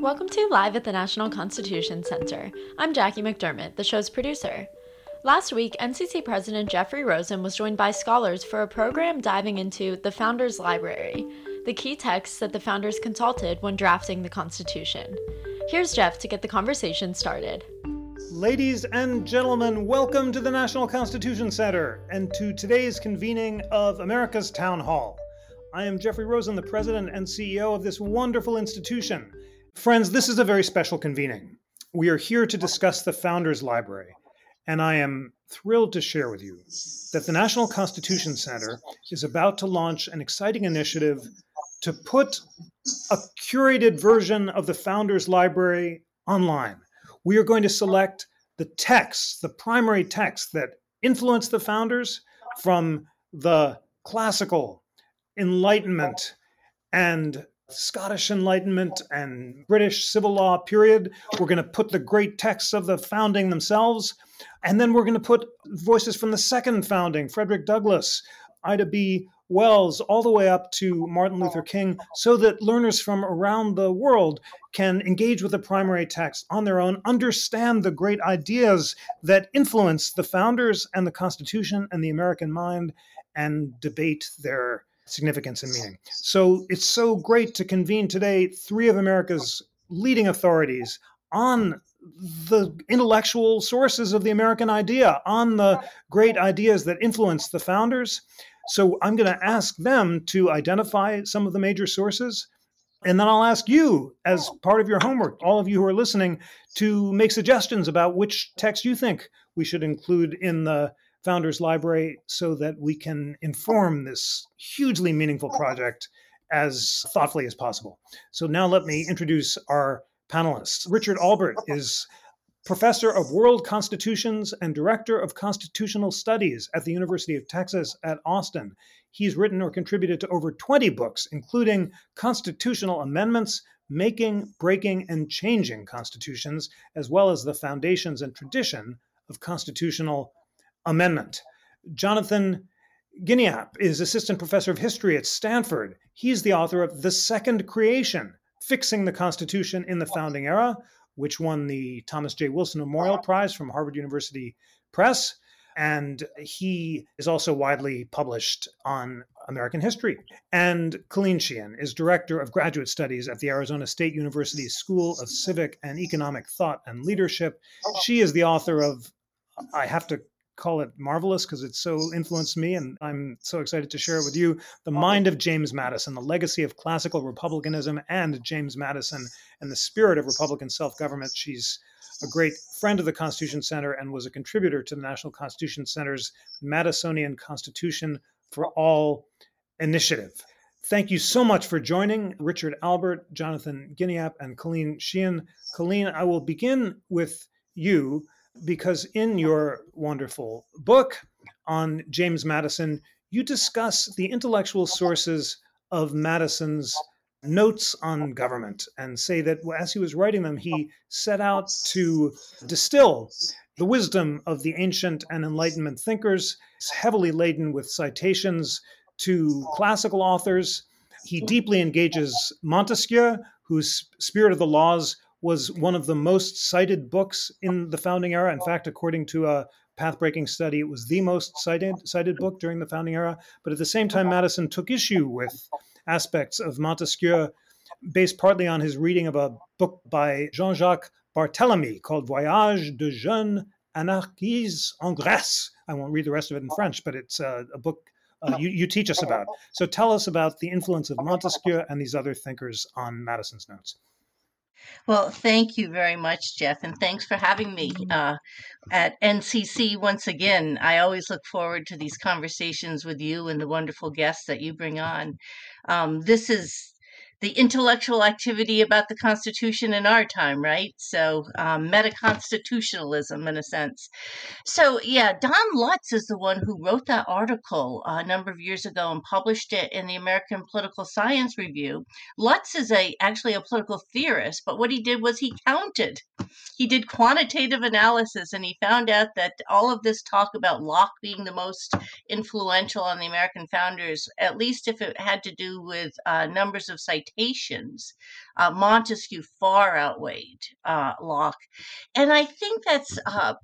Welcome to Live at the National Constitution Center. I'm Jackie McDermott, the show's producer. Last week, NCC President Jeffrey Rosen was joined by scholars for a program diving into the Founders Library, the key texts that the founders consulted when drafting the Constitution. Here's Jeff to get the conversation started. Ladies and gentlemen, welcome to the National Constitution Center and to today's convening of America's Town Hall. I am Jeffrey Rosen, the president and CEO of this wonderful institution. Friends, this is a very special convening. We are here to discuss the Founders Library, and I am thrilled to share with you that the National Constitution Center is about to launch an exciting initiative to put a curated version of the Founders Library online. We are going to select the texts, the primary texts that influenced the founders from the classical Enlightenment and Scottish Enlightenment and British civil law period. We're going to put the great texts of the founding themselves. And then we're going to put voices from the second founding, Frederick Douglass, Ida B. Wells, all the way up to Martin Luther King, so that learners from around the world can engage with the primary text on their own, understand the great ideas that influence the founders and the Constitution and the American mind, and debate their significance and meaning. So it's so great to convene today three of America's leading authorities on the intellectual sources of the American idea, on the great ideas that influenced the founders. So I'm going to ask them to identify some of the major sources. And then I'll ask you, as part of your homework, all of you who are listening, to make suggestions about which text you think we should include in the Founders Library so that we can inform this hugely meaningful project as thoughtfully as possible. So now let me introduce our panelists. Richard Albert is professor of world constitutions and director of constitutional studies at the University of Texas at Austin. He's written or contributed to over 20 books, including Constitutional Amendments, Making, Breaking, and Changing Constitutions, as well as the foundations and tradition of constitutional amendment. Jonathan Gienapp is assistant professor of history at Stanford. He's the author of The Second Creation Fixing the Constitution in the Founding Era, which won the Thomas J. Wilson Memorial Prize from Harvard University Press. And he is also widely published on American history. And Colleen Sheehan is director of graduate studies at the Arizona State University School of Civic and Economic Thought and Leadership. She is the author of, I have to call it marvelous because it so influenced me, and I'm so excited to share it with you. The Mind of James Madison, the legacy of classical republicanism and James Madison, and the spirit of Republican self government. She's a great friend of the Constitution Center and was a contributor to the National Constitution Center's Madisonian Constitution for All initiative. Thank you so much for joining Richard Albert, Jonathan Gienapp, and Colleen Sheehan. Colleen, I will begin with you because in your wonderful book on James Madison, you discuss the intellectual sources of Madison's notes on government and say that as he was writing them, he set out to distill the wisdom of the ancient and Enlightenment thinkers, heavily laden with citations to classical authors. He deeply engages Montesquieu, whose Spirit of the Laws was one of the most cited books in the founding era. In oh. fact, according to a pathbreaking study, it was the most cited cited book during the founding era. But at the same time, uh-huh. Madison took issue with aspects of Montesquieu based partly on his reading of a book by Jean-Jacques Barthélemy called Voyage de jeunes Anacharsis en Grèce. I won't read the rest of it in uh-huh. French, but it's a, a book uh, uh-huh. you, you teach us about. So tell us about the influence of Montesquieu and these other thinkers on Madison's notes. Well, thank you very much, Jeff, and thanks for having me uh, at NCC once again. I always look forward to these conversations with you and the wonderful guests that you bring on. Um, this is the intellectual activity about the Constitution in our time, right? So, um, meta constitutionalism in a sense. So, yeah, Don Lutz is the one who wrote that article a number of years ago and published it in the American Political Science Review. Lutz is a actually a political theorist, but what he did was he counted. He did quantitative analysis and he found out that all of this talk about Locke being the most influential on the American founders, at least if it had to do with uh, numbers of citations uh, Montesquieu far outweighed uh, Locke. And I think that's. Uh,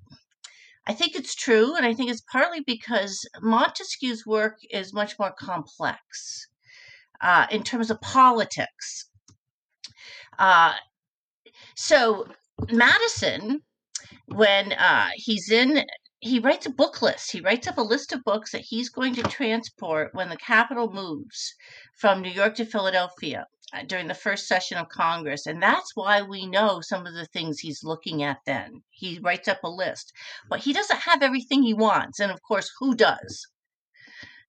I think it's true, and I think it's partly because Montesquieu's work is much more complex uh, in terms of politics. Uh, so Madison, when uh, he's in, he writes a book list. He writes up a list of books that he's going to transport when the capital moves from New York to Philadelphia Uh, during the first session of Congress. And that's why we know some of the things he's looking at then. He writes up a list, but he doesn't have everything he wants. And of course, who does?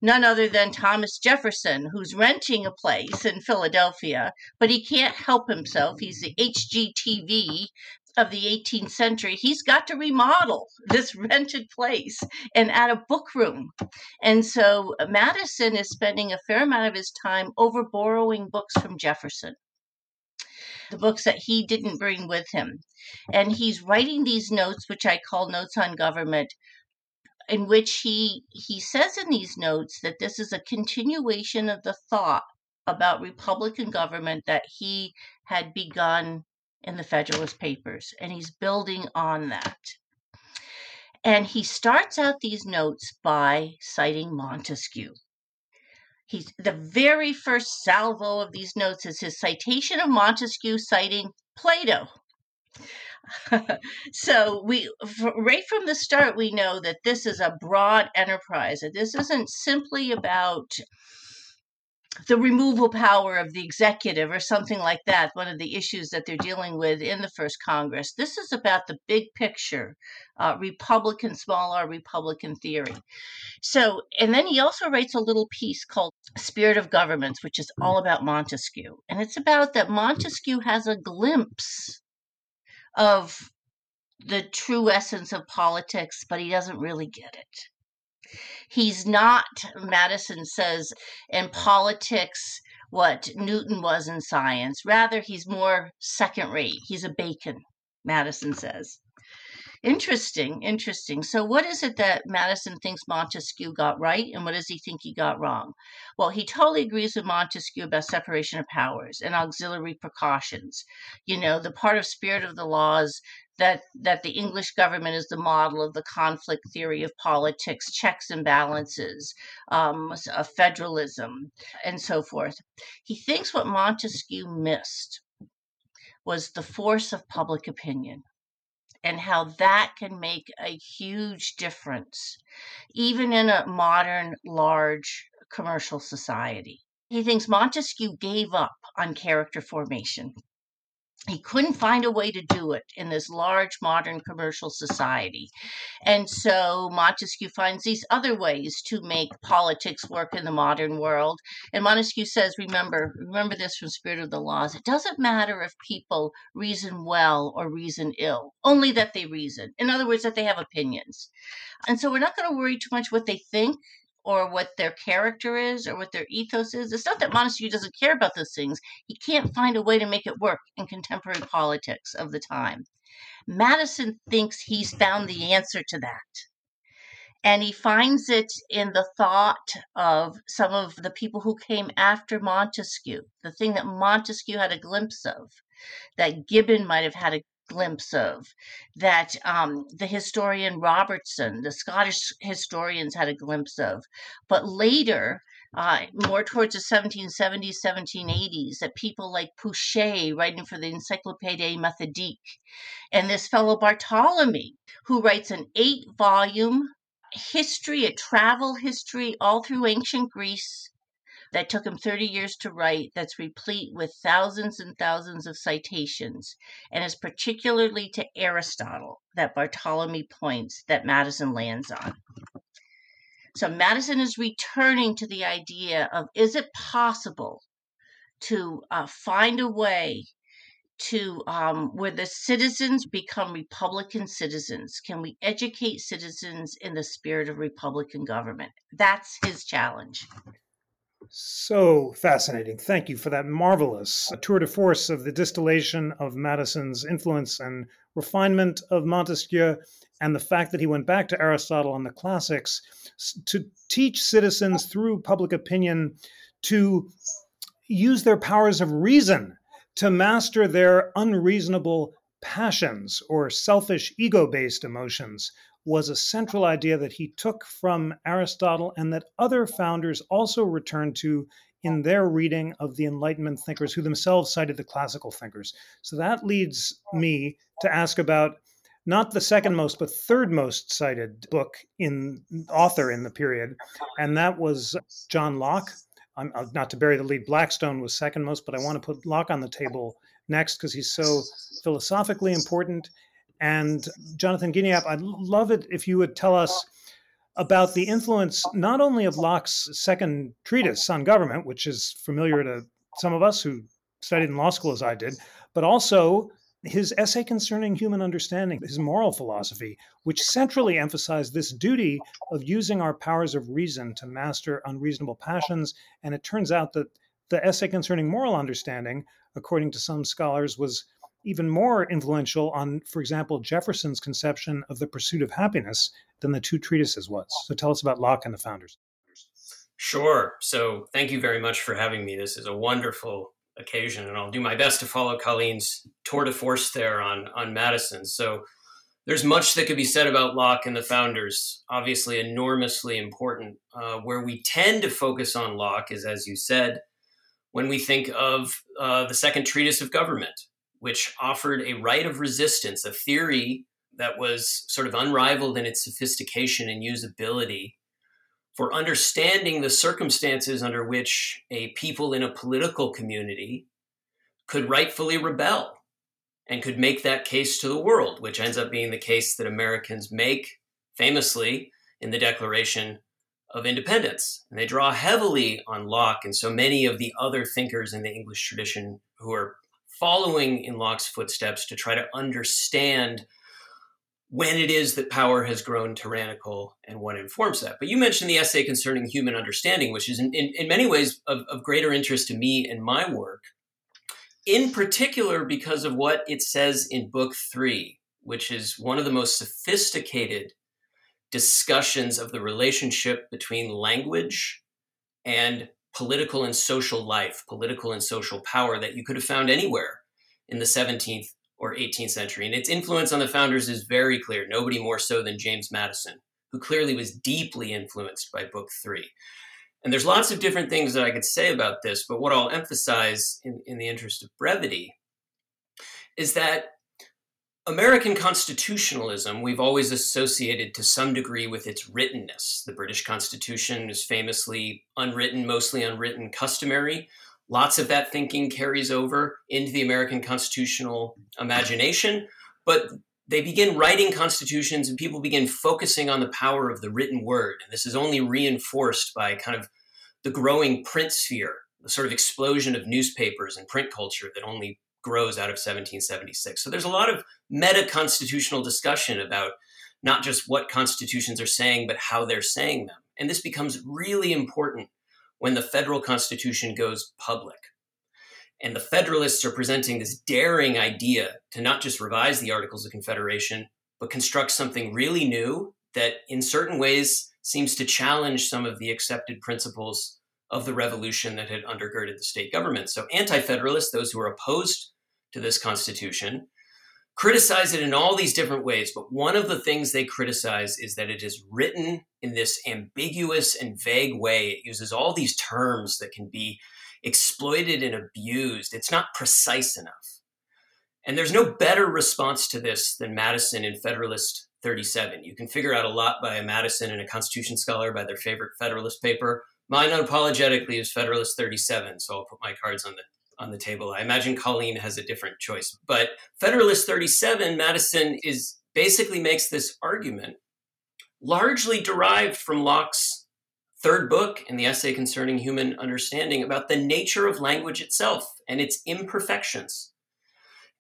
none other than Thomas Jefferson, who's renting a place in Philadelphia, but he can't help himself. He's the HGTV of the 18th century. He's got to remodel this rented place and add a book room. And so uh, Madison is spending a fair amount of his time over borrowing books from Jefferson the books that he didn't bring with him. And he's writing these notes, which I call notes on government, in which he he says in these notes that this is a continuation of the thought about republican government that he had begun in the federalist papers and he's building on that. And he starts out these notes by citing montesquieu. He's the very first salvo of these notes is his citation of montesquieu citing plato. So we right from the start we know that this is a broad enterprise that this isn't simply about the removal power of the executive or something like that one of the issues that they're dealing with in the first congress. This is about the big picture uh, republican small r republican theory. So and then he also writes a little piece called spirit of governments which is all about montesquieu. And it's about that montesquieu has a glimpse of the true essence of politics, but he doesn't really get it. He's not, Madison says, in politics what Newton was in science. Rather, he's more second rate. He's a Bacon, Madison says. Interesting, interesting. So, what is it that Madison thinks Montesquieu got right, and what does he think he got wrong? Well, he totally agrees with Montesquieu about separation of powers and auxiliary precautions. You know, the part of spirit of the laws that that the English government is the model of the conflict theory of politics, checks and balances, um, federalism, and so forth. He thinks what Montesquieu missed was the force of public opinion and how that can make a huge difference, even in a modern, large commercial society. He thinks Montesquieu gave up on character formation he couldn't find a way to do it in this large modern commercial society. And so Montesquieu finds these other ways to make politics work in the modern world. And Montesquieu says, remember, remember this from Spirit of the Laws. It doesn't matter if people reason well or reason ill, only that they reason. In other words, that they have opinions. And so we're not going to worry too much what they think or what their character is or what their ethos is. It's not that Montesquieu doesn't care about those things. He can't find a way to make it work in contemporary politics of the time. Madison thinks he's found the answer to that. And he finds it in the thought of some of the people who came after Montesquieu, the thing that Montesquieu had a glimpse of, that Gibbon might have had a glimpse of that um, the historian Robertson, the Scottish historians had a glimpse of. But later, uh, more towards the 1770s, 1780s, that people like Peuchet, writing for the Encyclopédie Méthodique, and this fellow Bartholomew, who writes an eight volume history, a travel history all through ancient Greece, that took him 30 years to write that's replete with thousands and thousands of citations and is particularly to Aristotle that Bartholomew points that Madison lands on. So Madison is returning to the idea of is it possible to uh, find a way to um, where the citizens become Republican citizens? Can we educate citizens in the spirit of Republican government? That's his challenge. So fascinating. Thank you for that marvelous uh, tour de force of the distillation of Madison's influence and refinement of Montesquieu, and the fact that he went back to Aristotle and the classics to teach citizens through public opinion to use their powers of reason to master their unreasonable passions or selfish ego based emotions was a central idea that he took from Aristotle and that other founders also returned to in their reading of the Enlightenment thinkers who themselves cited the classical thinkers. So that leads me to ask about not the second most, but third most cited book in author in the period, and that was John Locke. I'm, uh, not to bury the lead, Blackstone was second most, but I want to put Locke on the table next because he's so philosophically important. And Jonathan Gienapp, I'd love it if you would tell us about the influence not only of Locke's second treatise on government, which is familiar to some of us who studied in law school as I did, but also his essay concerning human understanding, his moral philosophy, which centrally emphasized this duty of using our powers of reason to master unreasonable passions. And it turns out that the essay concerning moral understanding, according to some scholars, was even more influential on, for example, Jefferson's conception of the pursuit of happiness than the two treatises was. So tell us about Locke and the founders. Sure. So thank you very much for having me. This is a wonderful occasion, and I'll do my best to follow Colleen's tour de force there on, on Madison. So there's much that could be said about Locke and the founders, obviously enormously important. Uh, where we tend to focus on Locke is, as you said, when we think of uh, the second treatise of government, which offered a right of resistance, a theory that was sort of unrivaled in its sophistication and usability for understanding the circumstances under which a people in a political community could rightfully rebel and could make that case to the world, which ends up being the case that Americans make famously in the Declaration of Independence. And they draw heavily on Locke and so many of the other thinkers in the English tradition who are following in Locke's footsteps to try to understand when it is that power has grown tyrannical and what informs that. But you mentioned the essay concerning human understanding, which is in, in, in many ways of, of greater interest to me and my work, in particular because of what it says in book three, which is one of the most sophisticated discussions of the relationship between language and political and social life, political and social power that you could have found anywhere in the 17th or 18th century. And its influence on the founders is very clear, nobody more so than James Madison, who clearly was deeply influenced by Book Three. And there's lots of different things that I could say about this, but what I'll emphasize in, in the interest of brevity is that American constitutionalism, we've always associated to some degree with its writtenness. The British Constitution is famously unwritten, mostly unwritten, customary. Lots of that thinking carries over into the American constitutional imagination, but they begin writing constitutions and people begin focusing on the power of the written word. And this is only reinforced by kind of the growing print sphere, the sort of explosion of newspapers and print culture that only grows out of 1776. So there's a lot of meta constitutional discussion about not just what constitutions are saying, but how they're saying them. And this becomes really important when the federal constitution goes public. And the Federalists are presenting this daring idea to not just revise the Articles of Confederation, but construct something really new that, in certain ways, seems to challenge some of the accepted principles of the revolution that had undergirded the state government. So, anti Federalists, those who are opposed to this Constitution, criticize it in all these different ways, but one of the things they criticize is that it is written in this ambiguous and vague way. It uses all these terms that can be exploited and abused. It's not precise enough. And there's no better response to this than Madison in Federalist 37. You can figure out a lot by a Madison and a Constitution scholar by their favorite Federalist paper. Mine unapologetically is Federalist 37, so I'll put my cards on the on the table. I imagine Colleen has a different choice. But Federalist 37, Madison is basically makes this argument largely derived from Locke's third book in the essay concerning human understanding about the nature of language itself and its imperfections.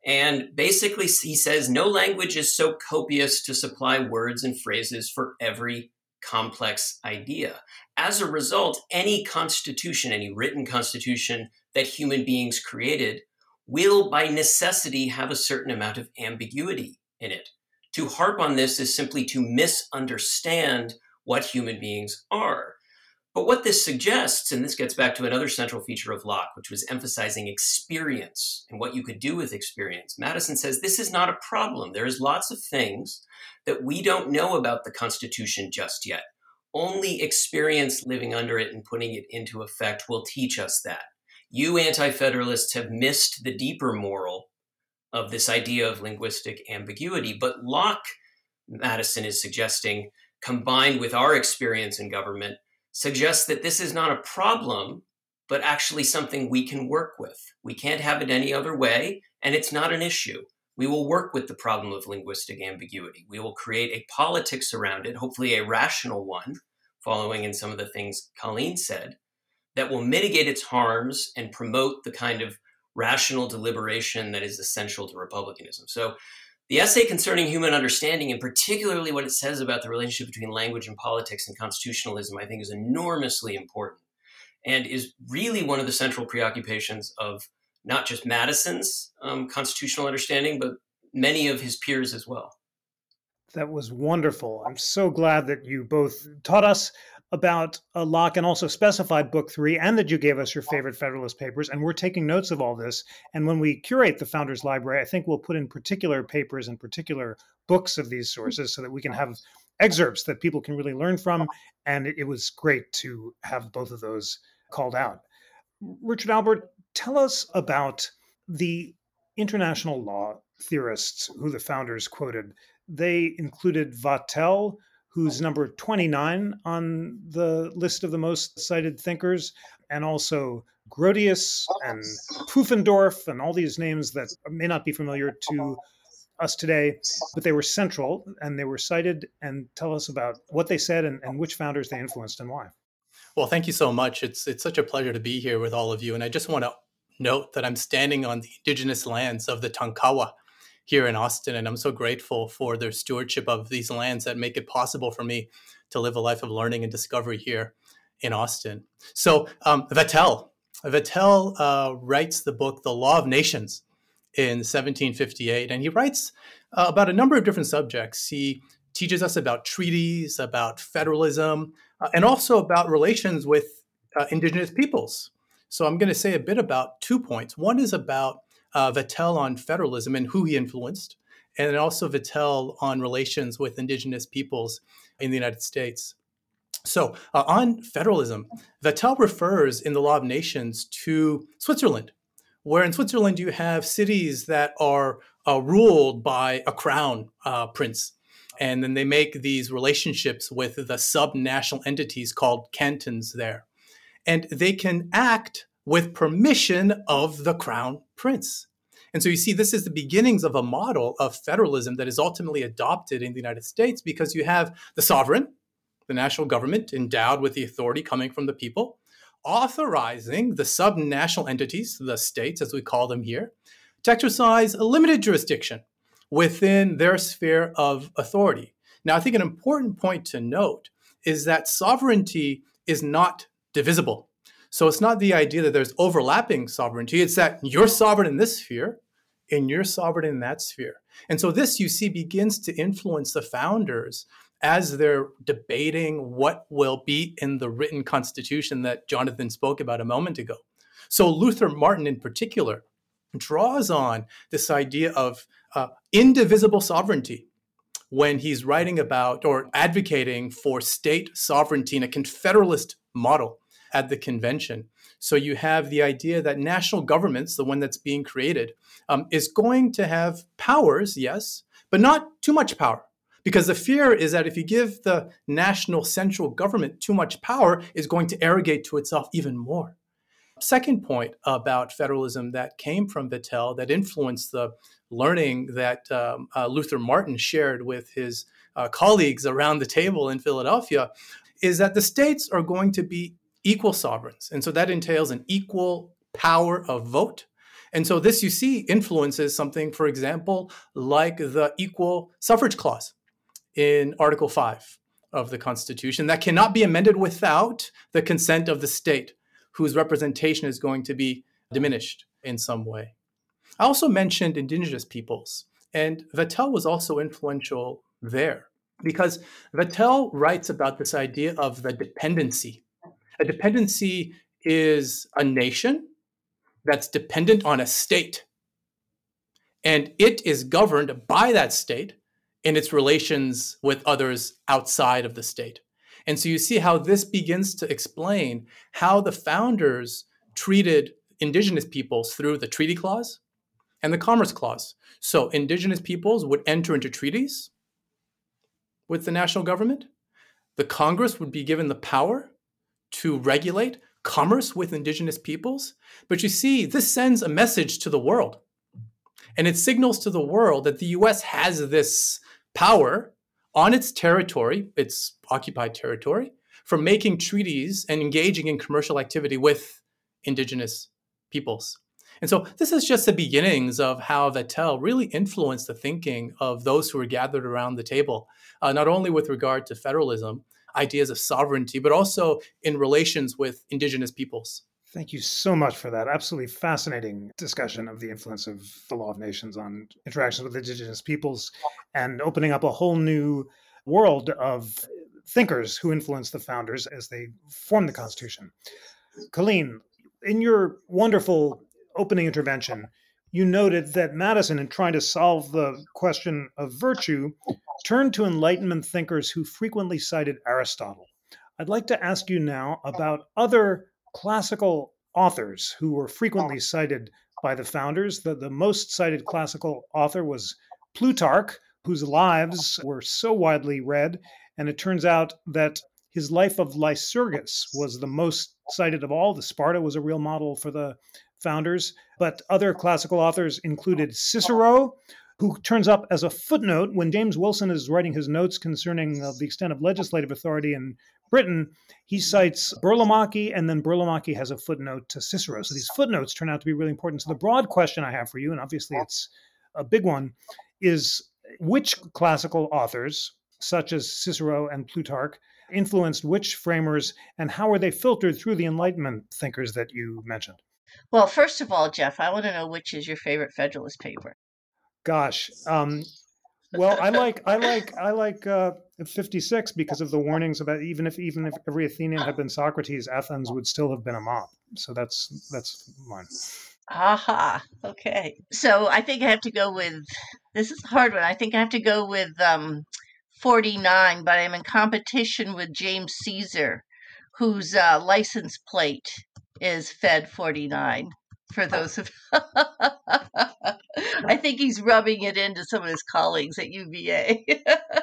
And basically, he says no language is so copious to supply words and phrases for every complex idea. As a result, any constitution, any written constitution that human beings created will by necessity have a certain amount of ambiguity in it. To harp on this is simply to misunderstand what human beings are. But what this suggests, and this gets back to another central feature of Locke, which was emphasizing experience and what you could do with experience. Madison says this is not a problem. There's lots of things that we don't know about the Constitution just yet. Only experience living under it and putting it into effect will teach us that. You anti federalists have missed the deeper moral of this idea of linguistic ambiguity. But Locke, Madison is suggesting, combined with our experience in government, suggests that this is not a problem, but actually something we can work with. We can't have it any other way, and it's not an issue. We will work with the problem of linguistic ambiguity. We will create a politics around it, hopefully a rational one, following in some of the things Colleen said, that will mitigate its harms and promote the kind of rational deliberation that is essential to republicanism. So, the essay concerning human understanding, and particularly what it says about the relationship between language and politics and constitutionalism, I think is enormously important and is really one of the central preoccupations of not just Madison's um, constitutional understanding, but many of his peers as well. That was wonderful. I'm so glad that you both taught us about a Locke and also specified book three, and that you gave us your favorite Federalist papers. And we're taking notes of all this. And when we curate the Founders Library, I think we'll put in particular papers and particular books of these sources so that we can have excerpts that people can really learn from. And it, it was great to have both of those called out. Richard Albert, tell us about the international law theorists who the founders quoted. They included Vattel, who's number 29 on the list of the most cited thinkers, and also Grotius and Pufendorf and all these names that may not be familiar to us today, but they were central and they were cited. And tell us about what they said and, and which founders they influenced and why. Well, thank you so much. It's it's such a pleasure to be here with all of you. And I just want to note that I'm standing on the indigenous lands of the Tonkawa, here in Austin. And I'm so grateful for their stewardship of these lands that make it possible for me to live a life of learning and discovery here in Austin. So, um, Vattel, Vattel uh, writes the book, The Law of Nations, in 1758. And he writes uh, about a number of different subjects. He teaches us about treaties, about federalism, uh, and also about relations with uh, indigenous peoples. So I'm going to say a bit about two points. One is about uh, Vattel on federalism and who he influenced, and then also Vattel on relations with indigenous peoples in the United States. So, uh, on federalism, Vattel refers in the Law of Nations to Switzerland, where in Switzerland you have cities that are uh, ruled by a crown uh, prince. And then they make these relationships with the subnational entities called cantons there. And they can act with permission of the crown prince. And so you see, this is the beginnings of a model of federalism that is ultimately adopted in the United States because you have the sovereign, the national government endowed with the authority coming from the people, authorizing the subnational entities, the states as we call them here, to exercise a limited jurisdiction within their sphere of authority. Now, I think an important point to note is that sovereignty is not divisible. So it's not the idea that there's overlapping sovereignty, it's that you're sovereign in this sphere and you're sovereign in that sphere. And so this you see begins to influence the founders as they're debating what will be in the written constitution that Jonathan spoke about a moment ago. So Luther Martin in particular draws on this idea of uh, indivisible sovereignty when he's writing about or advocating for state sovereignty in a confederalist model at the convention. So you have the idea that national governments, the one that's being created, um, is going to have powers, yes, but not too much power. Because the fear is that if you give the national central government too much power, is going to arrogate to itself even more. Second point about federalism that came from Vattel that influenced the learning that um, uh, Luther Martin shared with his uh, colleagues around the table in Philadelphia is that the states are going to be equal sovereigns. And so that entails an equal power of vote. And so this you see influences something, for example, like the equal suffrage clause in Article 5 of the Constitution that cannot be amended without the consent of the state, whose representation is going to be diminished in some way. I also mentioned indigenous peoples, and Vattel was also influential there because Vattel writes about this idea of the dependency A dependency is a nation that's dependent on a state. And it is governed by that state in its relations with others outside of the state. And so you see how this begins to explain how the founders treated indigenous peoples through the treaty clause and the commerce clause. So indigenous peoples would enter into treaties with the national government. The Congress would be given the power to regulate commerce with indigenous peoples. But you see, this sends a message to the world. And it signals to the world that the US has this power on its territory, its occupied territory, for making treaties and engaging in commercial activity with indigenous peoples. And so this is just the beginnings of how Vattel really influenced the thinking of those who were gathered around the table, uh, not only with regard to federalism, ideas of sovereignty, but also in relations with indigenous peoples. Thank you so much for that absolutely fascinating discussion of the influence of the law of nations on interactions with indigenous peoples and opening up a whole new world of thinkers who influenced the founders as they formed the Constitution. Colleen, in your wonderful opening intervention, you noted that Madison, in trying to solve the question of virtue, turned to Enlightenment thinkers who frequently cited Aristotle. I'd like to ask you now about other classical authors who were frequently cited by the founders. The, the most cited classical author was Plutarch, whose lives were so widely read. And it turns out that his life of Lycurgus was the most cited of all. The Sparta was a real model for the founders. But other classical authors included Cicero, who turns up as a footnote when James Wilson is writing his notes concerning uh, the extent of legislative authority in Britain. He cites Burlamaqui, and then Burlamaqui has a footnote to Cicero. So these footnotes turn out to be really important. So the broad question I have for you, and obviously it's a big one, is which classical authors, such as Cicero and Plutarch, influenced which framers, and how were they filtered through the Enlightenment thinkers that you mentioned? Well, first of all, Jeff, I want to know which is your favorite Federalist paper. Gosh, um, well, I like I like I like uh, 56 because of the warnings about even if even if every Athenian had been Socrates, Athens would still have been a mob. So that's that's mine. Aha. Okay. So I think I have to go with this is a hard one. I think I have to go with um, 49, but I'm in competition with James Ceaser, whose uh, license plate is Fed 49 for those of I think he's rubbing it into some of his colleagues at UVA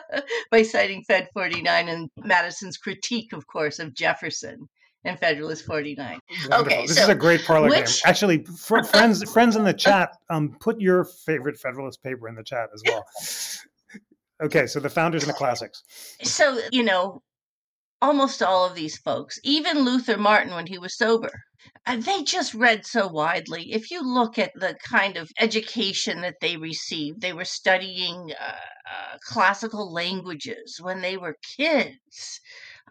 by citing Fed 49 and Madison's critique, of course, of Jefferson and Federalist 49. Wonderful. Okay, this so is a great parlor which... game. Actually, fr- friends friends in the chat, um, put your favorite Federalist paper in the chat as well. Okay, so the founders and the classics. So, you know, almost all of these folks, even Luther Martin when he was sober, uh, they just read so widely. If you look at the kind of education that they received, they were studying uh, uh, classical languages when they were kids.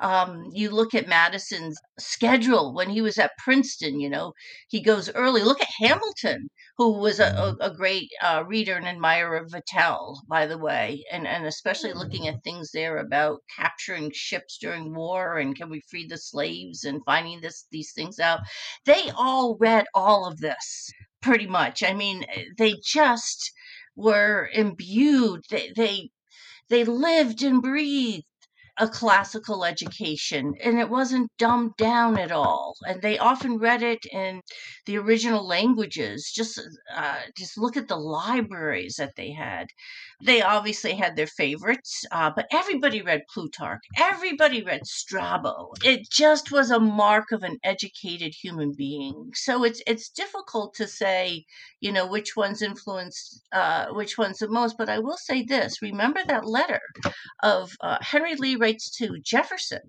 Um, you look at Madison's schedule when he was at Princeton, you know, he goes early. Look at Hamilton, who was a, a, a great uh, reader and admirer of Vattel, by the way, and, and especially looking at things there about capturing ships during war and can we free the slaves and finding this these things out. They all read all of this pretty much. I mean, eh, they just were imbued. They, they they lived and breathed a classical education and it wasn't dumbed down at all and they often read it in the original languages just uh, just look at the libraries that they had they obviously had their favorites uh, but everybody read plutarch. Everybody read strabo. It just was a mark of an educated human being. So it's it's difficult to say you know which ones influenced uh, which ones the most but i will say this. Remember that letter of uh, henry lee writes to Jefferson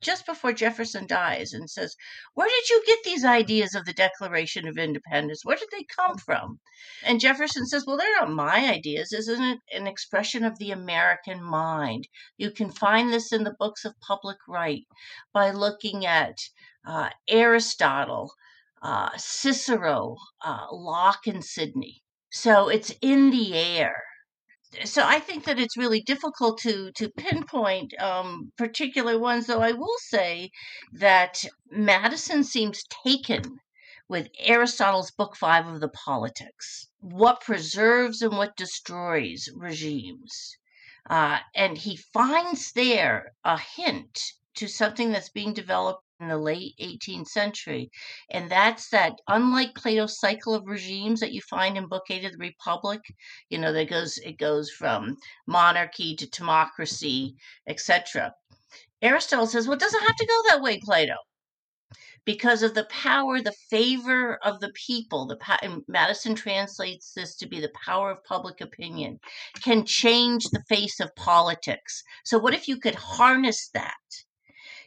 just before Jefferson dies and says, Where did you get these ideas of the Declaration of Independence? Where did they come from? And Jefferson says, Well, they're not my ideas. Isn't it an expression of the American mind? You can find this in the books of public right by looking at uh, Aristotle, uh, Cicero, uh, Locke, and Sidney. So it's in the air so I think that it's really difficult to to pinpoint um, particular ones. Though I will say that Madison seems taken with Aristotle's Book Five of the Politics, what preserves and what destroys regimes, uh, and he finds there a hint to something that's being developed in the late 18th century. And that's that, unlike Plato's cycle of regimes that you find in Book 8 of the Republic, you know, that goes it goes from monarchy to democracy, etc. Aristotle says, well, it doesn't have to go that way, Plato. Because of the power, the favor of the people, the Madison translates this to be the power of public opinion, can change the face of politics. So, what if you could harness that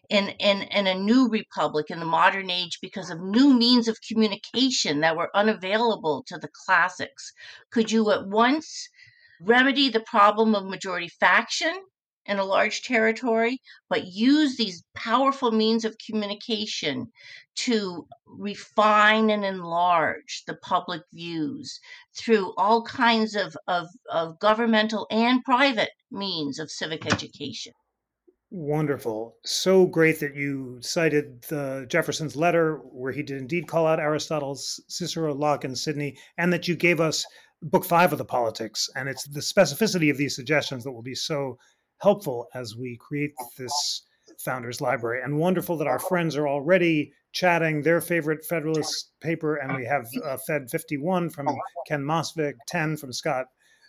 in, in, in a new republic in the modern age because of new means of communication that were unavailable to the classics? Could you at once remedy the problem of majority faction in a large territory, but use these powerful means of communication to refine and enlarge the public views through all kinds of, of, of governmental and private means of civic education. Wonderful. So great that you cited the Jefferson's letter where he did indeed call out Aristotle's Cicero, Locke, and Sidney, and that you gave us book five of the politics. And it's the specificity of these suggestions that will be so helpful as we create this founders library. And wonderful that our friends are already chatting their favorite Federalist paper. And we have uh, Fed 51 from Ken Mosvik, 10 from Scott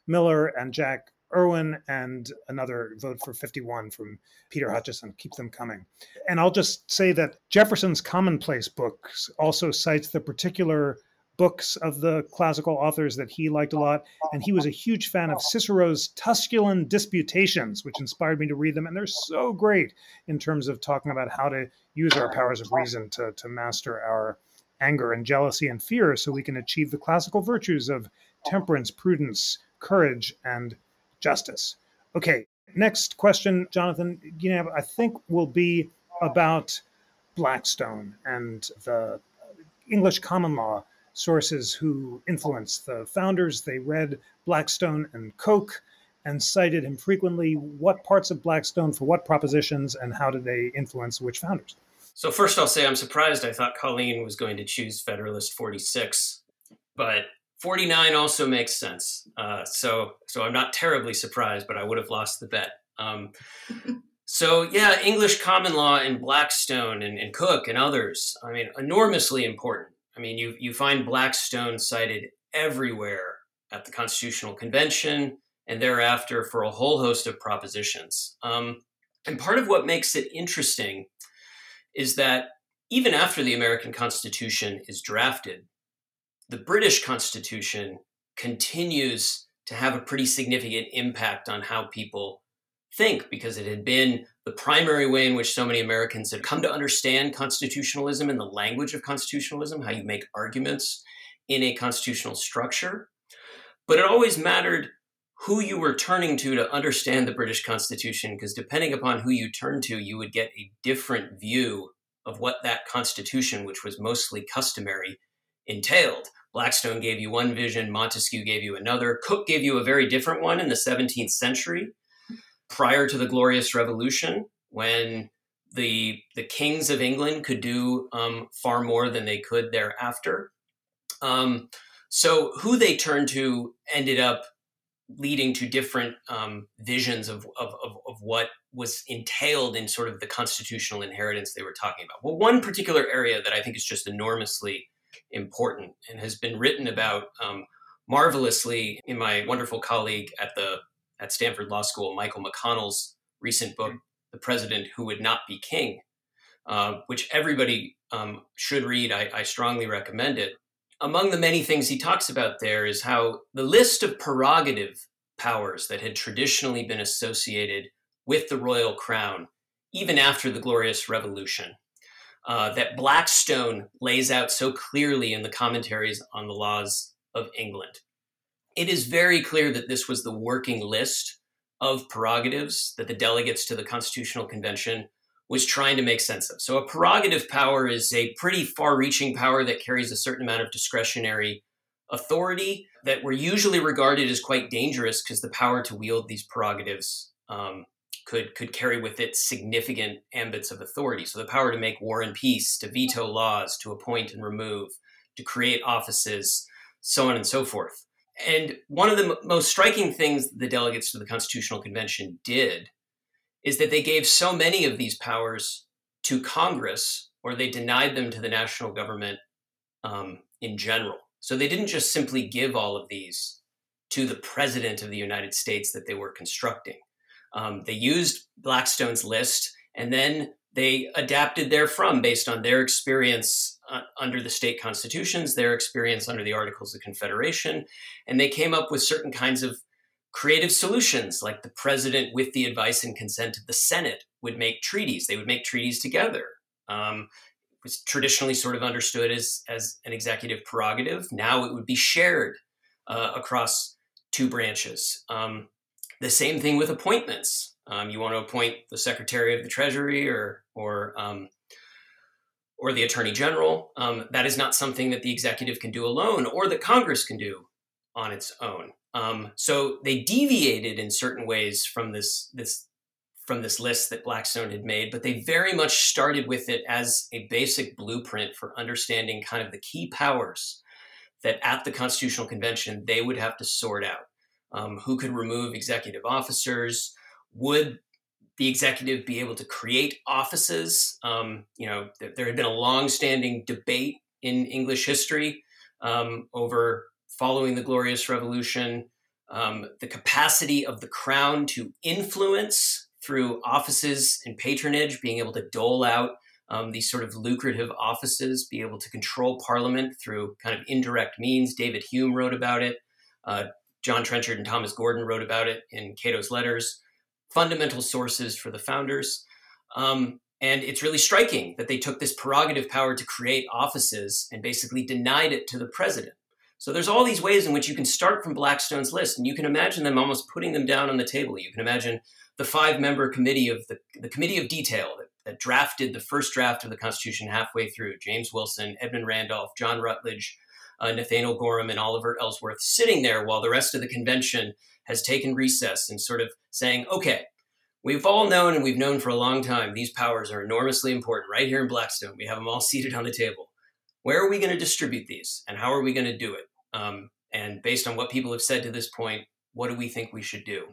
Miller, and Jack Irwin and another vote for 51 from Peter Hutcheson. Keep them coming. And I'll just say that Jefferson's Commonplace books also cites the particular books of the classical authors that he liked a lot. And he was a huge fan of Cicero's Tusculan Disputations, which inspired me to read them. And they're so great in terms of talking about how to use our powers of reason to, to master our anger and jealousy and fear so we can achieve the classical virtues of temperance, prudence, courage, and justice. Okay, next question, Jonathan. You know, I think will be about Blackstone and the English common law sources who influenced the founders. They read Blackstone and Coke and cited him frequently. What parts of Blackstone for what propositions, and how did they influence which founders? So first, I'll say I'm surprised. I thought Colleen was going to choose Federalist 46, but 49 also makes sense. Uh, so, so I'm not terribly surprised, but I would have lost the bet. Um, so, yeah, English common law and Blackstone and, and Coke and others. I mean, enormously important. I mean, you you find Blackstone cited everywhere at the Constitutional Convention and thereafter for a whole host of propositions. Um, and part of what makes it interesting is that even after the American Constitution is drafted, the British Constitution continues to have a pretty significant impact on how people think because it had been the primary way in which so many Americans had come to understand constitutionalism and the language of constitutionalism, how you make arguments in a constitutional structure. But it always mattered who you were turning to to understand the British Constitution, because depending upon who you turned to, you would get a different view of what that Constitution, which was mostly customary, entailed. Blackstone gave you one vision, Montesquieu gave you another, Coke gave you a very different one in the 17th century, prior to the Glorious Revolution, when the the kings of England could do um, far more than they could thereafter. Um, so who they turned to ended up leading to different um, visions of, of, of, of, what was entailed in sort of the constitutional inheritance they were talking about. Well, one particular area that I think is just enormously important and has been written about um, marvelously in my wonderful colleague at the at Stanford Law School, Michael McConnell's recent book, "The President Who Would Not Be King," uh, which everybody um, should read. I, I strongly recommend it. Among the many things he talks about there is how the list of prerogative powers that had traditionally been associated with the royal crown, even after the Glorious Revolution, uh, that Blackstone lays out so clearly in the commentaries on the laws of England. It is very clear that this was the working list of prerogatives that the delegates to the Constitutional Convention was trying to make sense of. So, a prerogative power is a pretty far reaching power that carries a certain amount of discretionary authority. that were usually regarded as quite dangerous because the power to wield these prerogatives um, could could carry with it significant ambits of authority. So the power to make war and peace, to veto laws, to appoint and remove, to create offices, so on and so forth. And one of the m- most striking things the delegates to the Constitutional Convention did is that they gave so many of these powers to Congress, or they denied them to the national government um, in general. So they didn't just simply give all of these to the president of the United States that they were constructing. Um, they used Blackstone's list and then they adapted therefrom based on their experience uh, under the state constitutions, their experience under the Articles of Confederation, and they came up with certain kinds of creative solutions, like the president, with the advice and consent of the Senate, would make treaties. They would make treaties together. Um, was traditionally sort of understood as as an executive prerogative. Now it would be shared uh, across two branches. Um, the same thing with appointments. Um, you want to appoint the Secretary of the Treasury or or um, or the Attorney General. Um, that is not something that the executive can do alone, or that Congress can do on its own. Um, so they deviated in certain ways from this this from this list that Blackstone had made, but they very much started with it as a basic blueprint for understanding kind of the key powers that at the Constitutional Convention they would have to sort out. Um, who could remove executive officers? Would the executive be able to create offices? Um, you know, th- there had been a long-standing debate in English history um, over following the Glorious Revolution, um, the capacity of the crown to influence through offices and patronage, being able to dole out um, these sort of lucrative offices, be able to control Parliament through kind of indirect means. David Hume wrote about it. Uh, John Trenchard and Thomas Gordon wrote about it in Cato's letters. Fundamental sources for the founders. Um, and it's really striking that they took this prerogative power to create offices and basically denied it to the president. So there's all these ways in which you can start from Blackstone's list, and you can imagine them almost putting them down on the table. You can imagine the five-member committee of the, the committee of detail that, that drafted the first draft of the Constitution halfway through. James Wilson, Edmund Randolph, John Rutledge, uh, Nathaniel Gorham, and Oliver Ellsworth sitting there while the rest of the convention has taken recess and sort of saying, okay, we've all known and we've known for a long time these powers are enormously important right here in Blackstone. We have them all seated on the table. Where are we going to distribute these and how are we going to do it? Um, and based on what people have said to this point, what do we think we should do?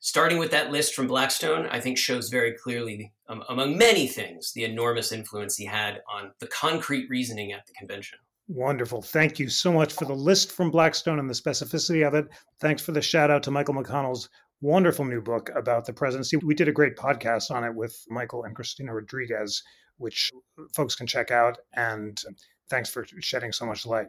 Starting with that list from Blackstone, I think shows very clearly, um, among many things, the enormous influence he had on the concrete reasoning at the convention. Wonderful. Thank you so much for the list from Blackstone and the specificity of it. Thanks for the shout out to Michael McConnell's wonderful new book about the presidency. We did a great podcast on it with Michael and Christina Rodriguez, which folks can check out. And thanks for shedding so much light.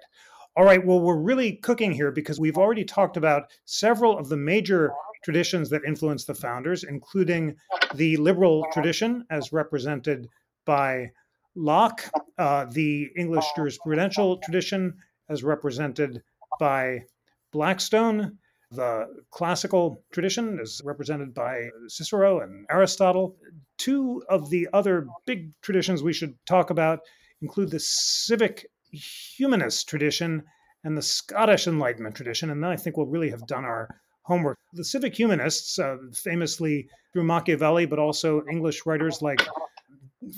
All right, well, we're really cooking here because we've already talked about several of the major traditions that influenced the founders, including the liberal tradition as represented by Locke, uh, the English jurisprudential tradition as represented by Blackstone, the classical tradition is represented by Cicero and Aristotle. Two of the other big traditions we should talk about include the civic humanist tradition and the Scottish Enlightenment tradition. And then I think we'll really have done our homework. The civic humanists, uh, famously through Machiavelli, but also English writers like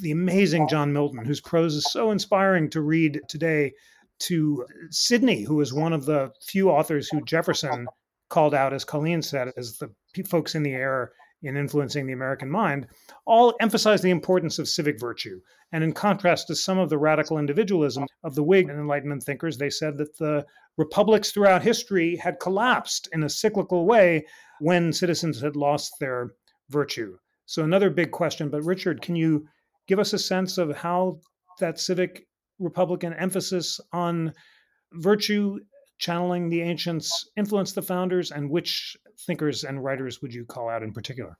the amazing John Milton, whose prose is so inspiring to read today, to Sidney, who is one of the few authors who Jefferson called out, as Colleen said, as the folks in the air in influencing the American mind, all emphasize the importance of civic virtue. And in contrast to some of the radical individualism of the Whig and Enlightenment thinkers, they said that the republics throughout history had collapsed in a cyclical way when citizens had lost their virtue. So, another big question. But, Richard, can you give us a sense of how that civic republican emphasis on virtue channeling the ancients influenced the founders and which thinkers and writers would you call out in particular?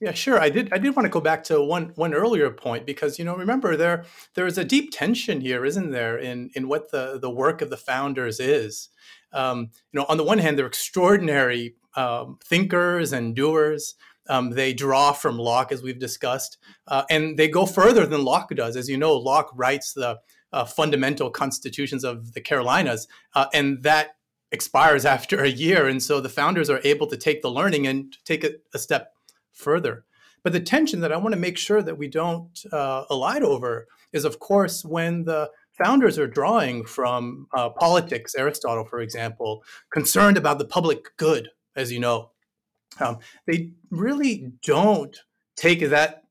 Yeah, sure. I did. I did want to go back to one one earlier point because you know, remember there there is a deep tension here, isn't there, in in what the the work of the founders is. Um, you know, on the one hand, they're extraordinary um, thinkers and doers. Um, they draw from Locke, as we've discussed, uh, and they go further than Locke does. As you know, Locke writes the uh, fundamental constitutions of the Carolinas, uh, and that expires after a year. And so the founders are able to take the learning and take it a step further. But the tension that I want to make sure that we don't uh, elide over is, of course, when the founders are drawing from uh, politics, Aristotle, for example, concerned about the public good, as you know. Um, they really don't take that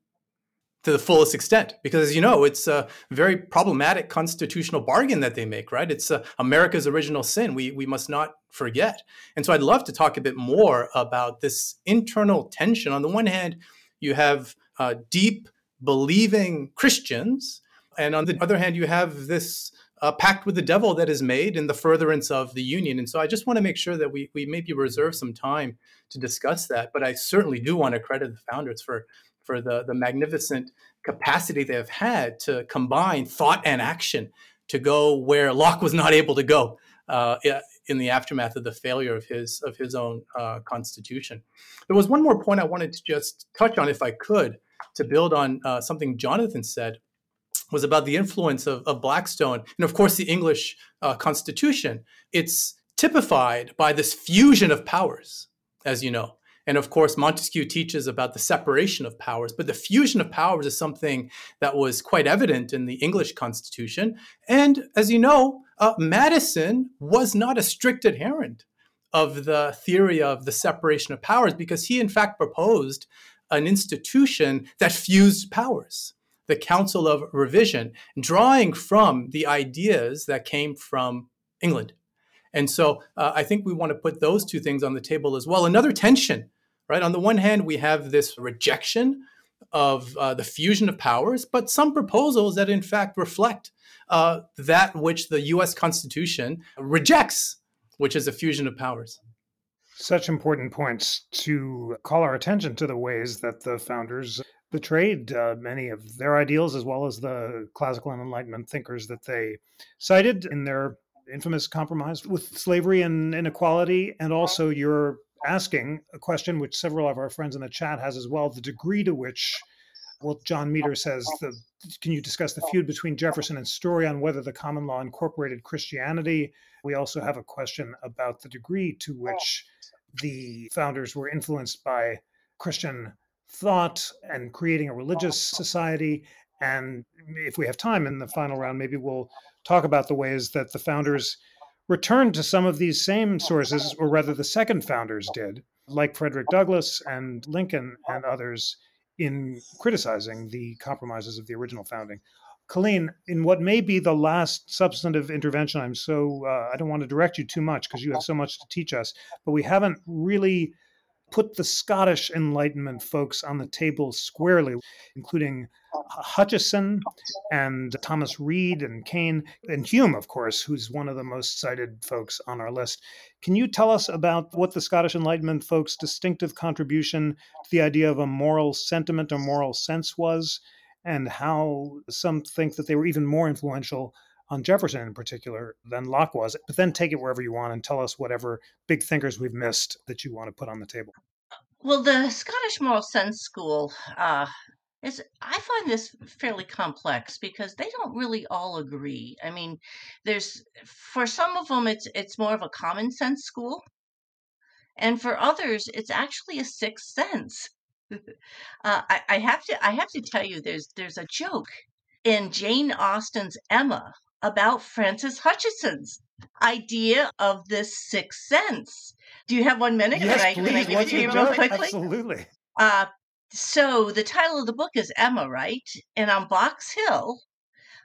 to the fullest extent because as you know it's a very problematic constitutional bargain that they make right? It's uh, america's original sin. We, we must not forget. And so i'd love to talk a bit more about this internal tension. On the one hand you have uh, deep believing christians and on the other hand you have this uh, pact with the devil that is made in the furtherance of the union and so i just want to make sure that we, we maybe reserve some time to discuss that but i certainly do want to credit the founders for for the, the magnificent capacity they have had to combine thought and action to go where Locke was not able to go uh, in the aftermath of the failure of his of his own uh, constitution. There was one more point I wanted to just touch on, if I could, to build on uh, something Jonathan said, was about the influence of, of Blackstone and, of course, the English uh, Constitution. It's typified by this fusion of powers, as you know. And of course, Montesquieu teaches about the separation of powers, but the fusion of powers is something that was quite evident in the English Constitution. And as you know, uh, Madison was not a strict adherent of the theory of the separation of powers because he, in fact, proposed an institution that fused powers, the Council of Revision, drawing from the ideas that came from England. And so uh, I think we want to put those two things on the table as well. Another tension right? On the one hand, we have this rejection of uh, the fusion of powers, but some proposals that in fact reflect uh, that which the US Constitution rejects, which is a fusion of powers. Such important points to call our attention to the ways that the founders betrayed uh, many of their ideals as well as the classical and enlightenment thinkers that they cited in their infamous compromise with slavery and inequality. And also you're asking a question which several of our friends in the chat has as well the degree to which well john meter says the can you discuss the feud between jefferson and story on whether the common law incorporated christianity? We also have a question about the degree to which the founders were influenced by christian thought and creating a religious society and if we have time in the final round maybe we'll talk about the ways that the founders returned to some of these same sources, or rather, the second founders did, like Frederick Douglass and Lincoln and others, in criticizing the compromises of the original founding. Colleen, in what may be the last substantive intervention, I'm so, uh, I don't want to direct you too much because you have so much to teach us, but we haven't really put the Scottish Enlightenment folks on the table squarely, including oh. Hutcheson and Thomas Reid and Kames and Hume, of course, who's one of the most cited folks on our list. Can you tell us about what the Scottish Enlightenment folks' distinctive contribution to the idea of a moral sentiment or moral sense was, and how some think that they were even more influential on Jefferson in particular than Locke was? But then take it wherever you want and tell us whatever big thinkers we've missed that you want to put on the table. Well, the Scottish Moral Sense School uh, is I find this fairly complex because they don't really all agree. I mean, there's for some of them it's it's more of a common sense school, and for others it's actually a sixth sense. uh, I, I have to I have to tell you there's there's a joke in Jane Austen's Emma about Francis Hutcheson's idea of this sixth sense. Do you have one minute? Yes, can I, please. can I give it to you real quickly? Absolutely. Uh, so the title of the book is Emma, right? And on Box Hill,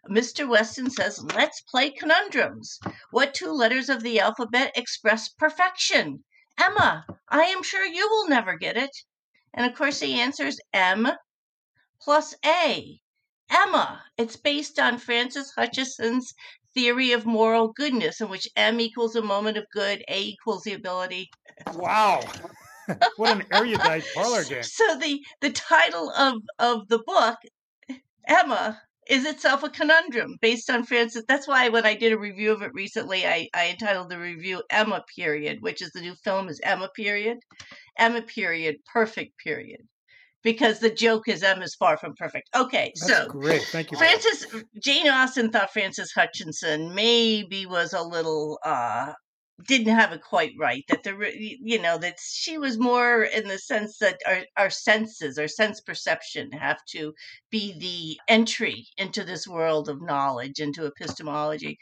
Mr. Weston says, Let's play conundrums. What two letters of the alphabet express perfection? Emma, I am sure you will never get it. And of course, the answer is M plus A. Emma. It's based on Francis Hutcheson's theory of moral goodness, in which M equals a moment of good, A equals the ability. Wow. what an erudite parlor game. So the the title of of the book, Emma, is itself a conundrum based on Francis. That's why when I did a review of it recently, I, I entitled the review Emma Period, which is the new film is Emma Period. Emma Period, perfect period. Because the joke is Emma's far from perfect. Okay, That's so great. Thank you. Francis Jane Austen thought Francis Hutcheson maybe was a little uh didn't have it quite right that the you know that she was more in the sense that our, our senses our sense perception have to be the entry into this world of knowledge into epistemology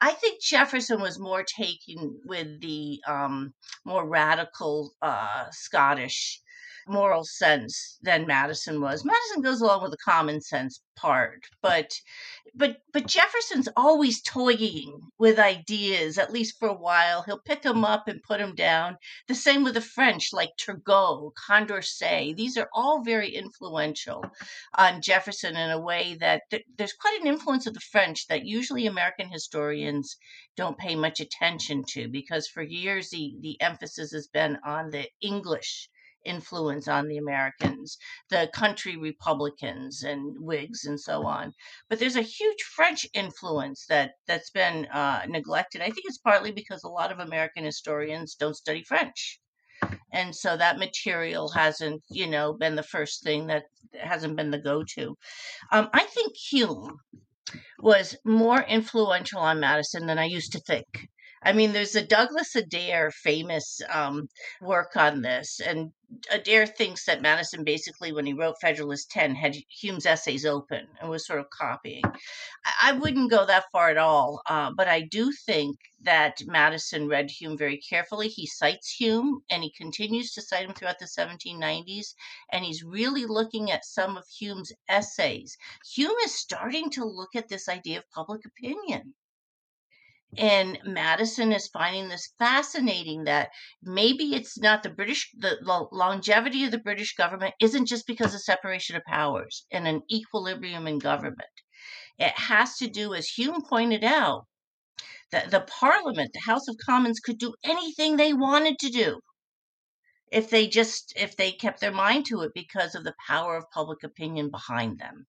i think jefferson was more taken with the um, more radical uh, scottish moral sense than Madison was. Madison goes along with the common sense part, but but but Jefferson's always toying with ideas. At least for a while, he'll pick them up and put them down. The same with the French, like Turgot, Condorcet. These are all very influential on Jefferson in a way that th- there's quite an influence of the French that usually American historians don't pay much attention to because for years the the emphasis has been on the English influence on the Americans, the country Republicans and Whigs and so on. But there's a huge French influence that that's been uh, neglected. I think it's partly because a lot of American historians don't study French. And so that material hasn't, you know, been the first thing that hasn't been the go-to. Um, I think Hume was more influential on Madison than I used to think. I mean, there's a Douglas Adair famous um, work on this, and Adair thinks that Madison basically, when he wrote Federalist 10, had Hume's essays open and was sort of copying. I, wouldn't go that far at all, uh, but I do think that Madison read Hume very carefully. He cites Hume and he continues to cite him throughout the 1790s, and he's really looking at some of Hume's essays. Hume is starting to look at this idea of public opinion and Madison is finding this fascinating that maybe it's not the British, the longevity of the British government isn't just because of separation of powers and an equilibrium in government. It has to do, as Hume pointed out, that the Parliament, the House of Commons, could do anything they wanted to do if they just if they kept their mind to it because of the power of public opinion behind them.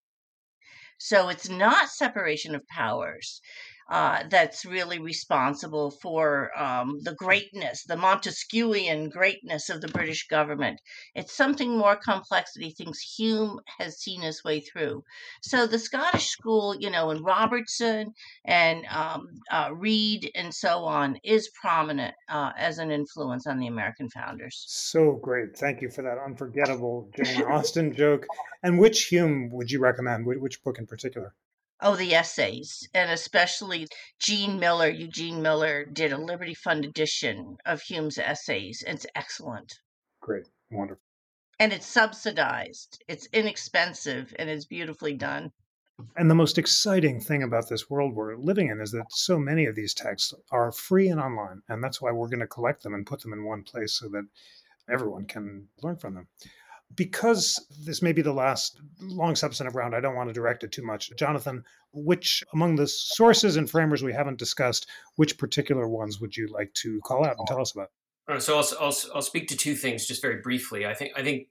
So it's not separation of powers uh, that's really responsible for um, the greatness, the Montesquieuian greatness of the British government. It's something more complex that he thinks Hume has seen his way through. So the Scottish school, you know, and Robertson and um, uh, Reid and so on, is prominent uh, as an influence on the American founders. So great. Thank you for that unforgettable Jane Austen joke. And which Hume would you recommend? Which book in particular? Oh, the essays, and especially Gene Miller. Eugene Miller did a Liberty Fund edition of Hume's essays. It's excellent. Great, wonderful. And it's subsidized, it's inexpensive, and it's beautifully done. And the most exciting thing about this world we're living in is that so many of these texts are free and online. And that's why we're going to collect them and put them in one place so that everyone can learn from them because this may be the last long substantive round, I don't want to direct it too much. Jonathan, which among the sources and framers we haven't discussed, which particular ones would you like to call out and tell us about? Uh, so I'll, I'll, I'll speak to two things just very briefly. I think I think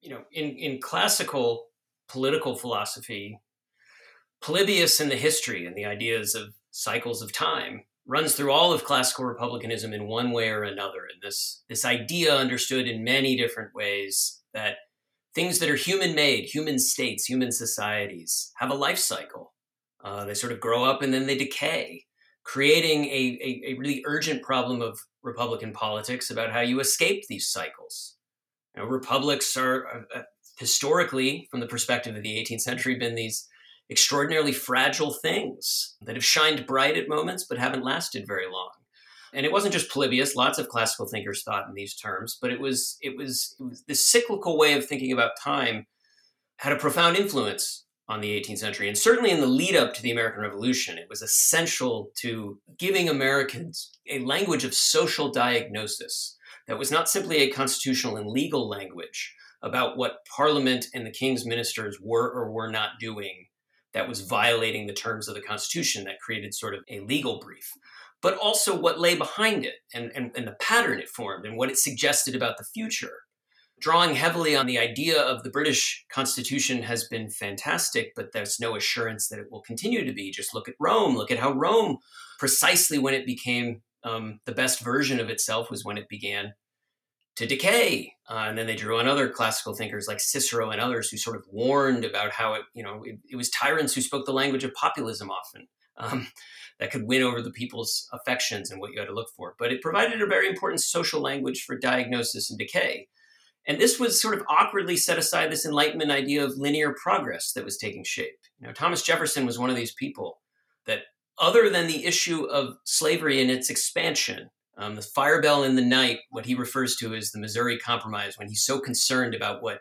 you know in in classical political philosophy, Polybius and the history and the ideas of cycles of time runs through all of classical republicanism in one way or another. And this this idea understood in many different ways that things that are human made, human states, human societies have a life cycle. Uh, they sort of grow up and then they decay, creating a, a, a, really urgent problem of Republican politics about how you escape these cycles. You know, republics are uh, uh historically, from the perspective of the 18th century, been these extraordinarily fragile things that have shined bright at moments but haven't lasted very long. And it wasn't just Polybius; lots of classical thinkers thought in these terms. But it was it was it was cyclical way of thinking about time had a profound influence on the 18th century, and certainly in the lead up to the American Revolution, it was essential to giving Americans a language of social diagnosis that was not simply a constitutional and legal language about what Parliament and the King's ministers were or were not doing that was violating the terms of the Constitution that created sort of a legal brief but also what lay behind it and, and, and the pattern it formed and what it suggested about the future. Drawing heavily on the idea of the British Constitution has been fantastic, but there's no assurance that it will continue to be. Just look at Rome. Look at how Rome, precisely when it became um, the best version of itself, was when it began to decay. Uh, and then they drew on other classical thinkers like Cicero and others who sort of warned about how it, you know, it, it was tyrants who spoke the language of populism often um, that could win over the people's affections and what you had to look for. But it provided a very important social language for diagnosis and decay. And this was sort of awkwardly set aside this Enlightenment idea of linear progress that was taking shape. You know, Thomas Jefferson was one of these people that, other than the issue of slavery and its expansion, um, the fire bell in the night, what he refers to as the Missouri Compromise, when he's so concerned about what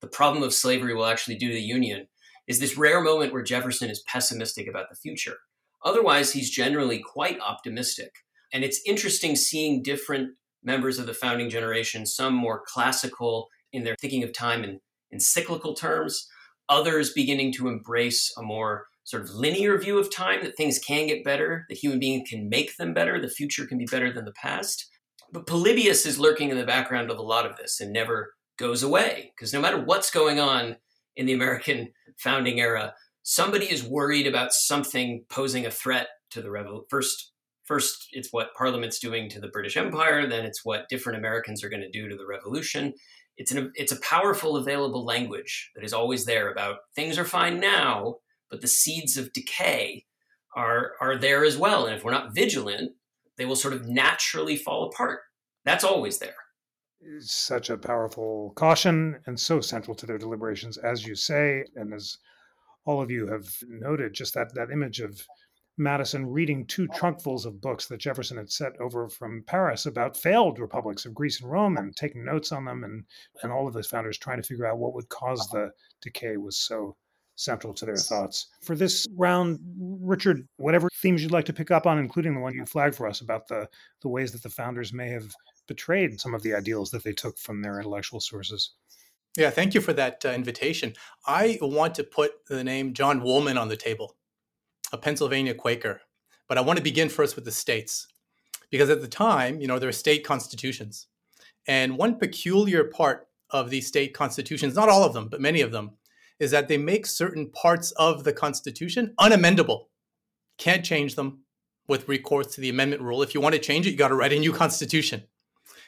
the problem of slavery will actually do to the Union, is this rare moment where Jefferson is pessimistic about the future. Otherwise, he's generally quite optimistic. And it's interesting seeing different members of the founding generation, some more classical in their thinking of time in, in cyclical terms, others beginning to embrace a more sort of linear view of time that things can get better, that human beings can make them better, the future can be better than the past. But Polybius is lurking in the background of a lot of this and never goes away because no matter what's going on in the American founding era, somebody is worried about something posing a threat to the revolution. First, first it's what Parliament's doing to the British Empire, then it's what different Americans are going to do to the revolution. It's an it's a powerful available language that is always there about things are fine now, but the seeds of decay are are there as well. And if we're not vigilant, they will sort of naturally fall apart. That's always there. Such a powerful caution and so central to their deliberations, as you say, and as all of you have noted, just that that image of Madison reading two oh. trunkfuls of books that Jefferson had sent over from Paris about failed republics of Greece and Rome and taking notes on them, and, and all of those founders trying to figure out what would cause uh-huh. the decay was so central to their thoughts. For this round, Richard, whatever themes you'd like to pick up on, including the one you flagged for us about the, the ways that the founders may have betrayed some of the ideals that they took from their intellectual sources. Yeah, thank you for that uh, invitation. I want to put the name John Woolman on the table a Pennsylvania Quaker. But I want to begin first with the states, because at the time, you know, there are state constitutions. And one peculiar part of these state constitutions, not all of them, but many of them, is that they make certain parts of the Constitution unamendable. Can't change them with recourse to the amendment rule. If you want to change it, you got to write a new Constitution.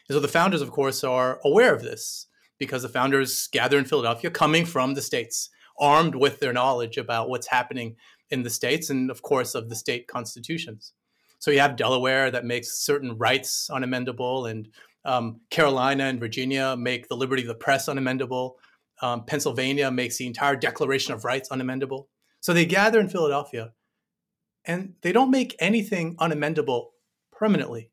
And so the founders, of course, are aware of this because the founders gather in Philadelphia coming from the states, armed with their knowledge about what's happening in the states and, of course, of the state constitutions. So you have Delaware that makes certain rights unamendable, and um, Carolina and Virginia make the liberty of the press unamendable. Um, Pennsylvania makes the entire Declaration of Rights unamendable. So they gather in Philadelphia and they don't make anything unamendable permanently,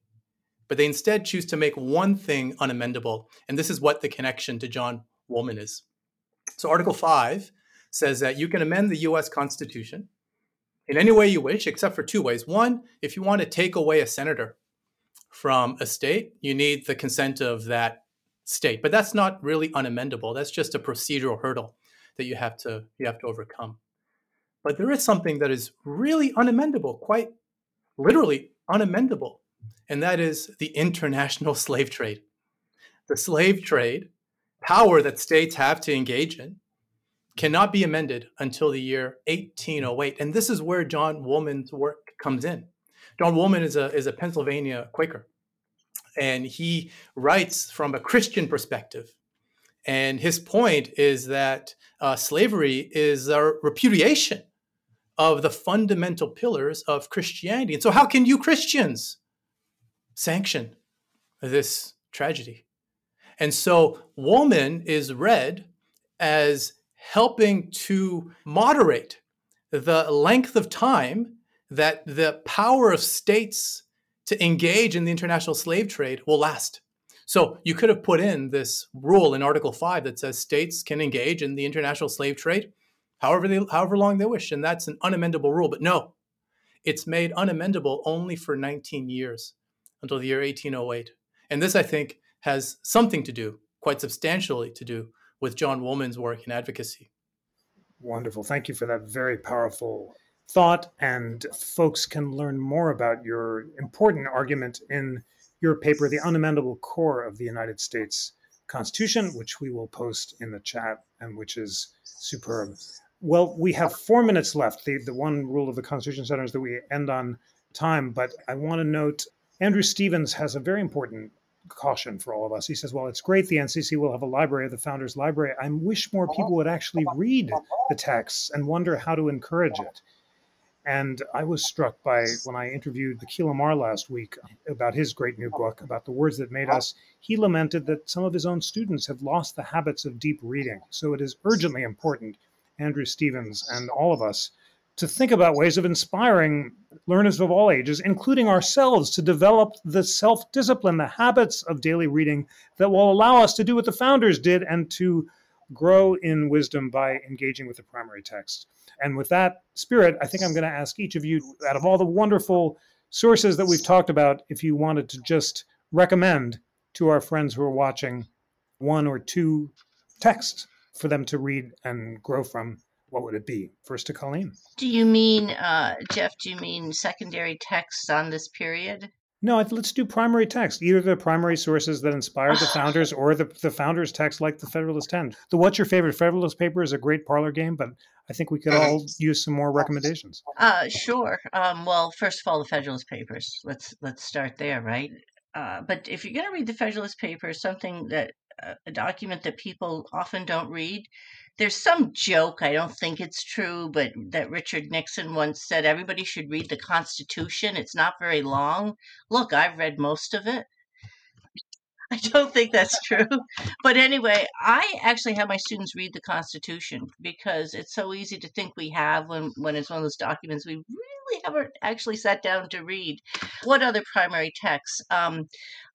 but they instead choose to make one thing unamendable. And this is what the connection to John Woolman is. So Article 5 says that you can amend the US Constitution in any way you wish, except for two ways. One, if you want to take away a senator from a state, you need the consent of that state. But that's not really unamendable. That's just a procedural hurdle that you have to you have to overcome. But there is something that is really unamendable, quite literally unamendable, and that is the international slave trade. The slave trade power that states have to engage in cannot be amended until the year 1808. And this is where John Woolman's work comes in. John Woolman is a, is a Pennsylvania Quaker, and he writes from a Christian perspective. And his point is that uh, slavery is a repudiation of the fundamental pillars of Christianity. And so, how can you Christians sanction this tragedy? And so, Woolman is read as helping to moderate the length of time that the power of states to engage in the international slave trade will last. So you could have put in this rule in Article 5 that says states can engage in the international slave trade however they however long they wish and that's an unamendable rule but no it's made unamendable only for 19 years until the year 1808 and this I think has something to do quite substantially to do with John Woolman's work in advocacy. Wonderful. Thank you for that very powerful thought. And folks can learn more about your important argument in your paper, The Unamendable Core of the United States Constitution, which we will post in the chat and which is superb. Well, we have four minutes left. The, the one rule of the Constitution Center is that we end on time, but I want to note Andrew Stevens has a very important caution for all of us. He says, Well, it's great the NCC will have a library of the Founders Library. I wish more people would actually read the texts and wonder how to encourage it. And I was struck by when I interviewed Akhil Amar last week about his great new book, about the words that made us. He lamented that some of his own students have lost the habits of deep reading. So it is urgently important, Andrew Stevens and all of us, to think about ways of inspiring learners of all ages, including ourselves, to develop the self discipline, the habits of daily reading that will allow us to do what the founders did and to grow in wisdom by engaging with the primary text. And with that spirit, I think I'm going to ask each of you, out of all the wonderful sources that we've talked about, if you wanted to just recommend to our friends who are watching one or two texts for them to read and grow from what would it be? First to Colleen. Do you mean, uh, Jeff, do you mean secondary texts on this period? No, let's do primary text. Either the primary sources that inspired the founders or the, the founders' text like the Federalist 10. The What's Your Favorite Federalist paper is a great parlor game, but I think we could all use some more recommendations. Uh, sure. Um, well, first of all, the Federalist Papers. Let's let's start there, right? Uh, but if you're going to read the Federalist Papers, something that uh, a document that people often don't read there's some joke, I don't think it's true, but that Richard Nixon once said everybody should read the Constitution. It's not very long. Look, I've read most of it. I don't think that's true. But anyway, I actually have my students read the Constitution because it's so easy to think we have when, when it's one of those documents we really haven't actually sat down to read. What other primary texts? Um,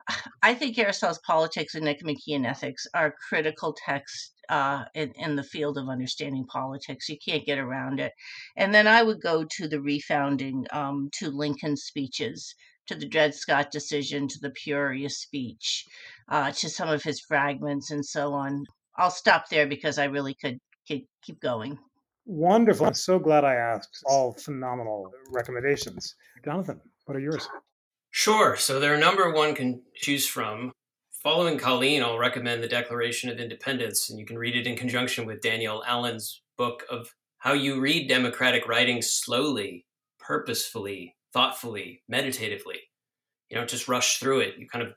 I think Aristotle's Politics and Nicomachean Ethics are critical texts uh, in, in the field of understanding politics. You can't get around it. And then I would go to the refounding, um, to Lincoln's speeches, to the Dred Scott decision, to the Peoria speech, uh, to some of his fragments, and so on. I'll stop there because I really could, could keep going. Wonderful. I'm so glad I asked. All phenomenal recommendations. Jonathan, what are yours? Sure. So there are a number one can choose from. Following Colleen, I'll recommend the Declaration of Independence, and you can read it in conjunction with Danielle Allen's book of how you read democratic writing slowly, purposefully, thoughtfully, meditatively. You don't just rush through it. You kind of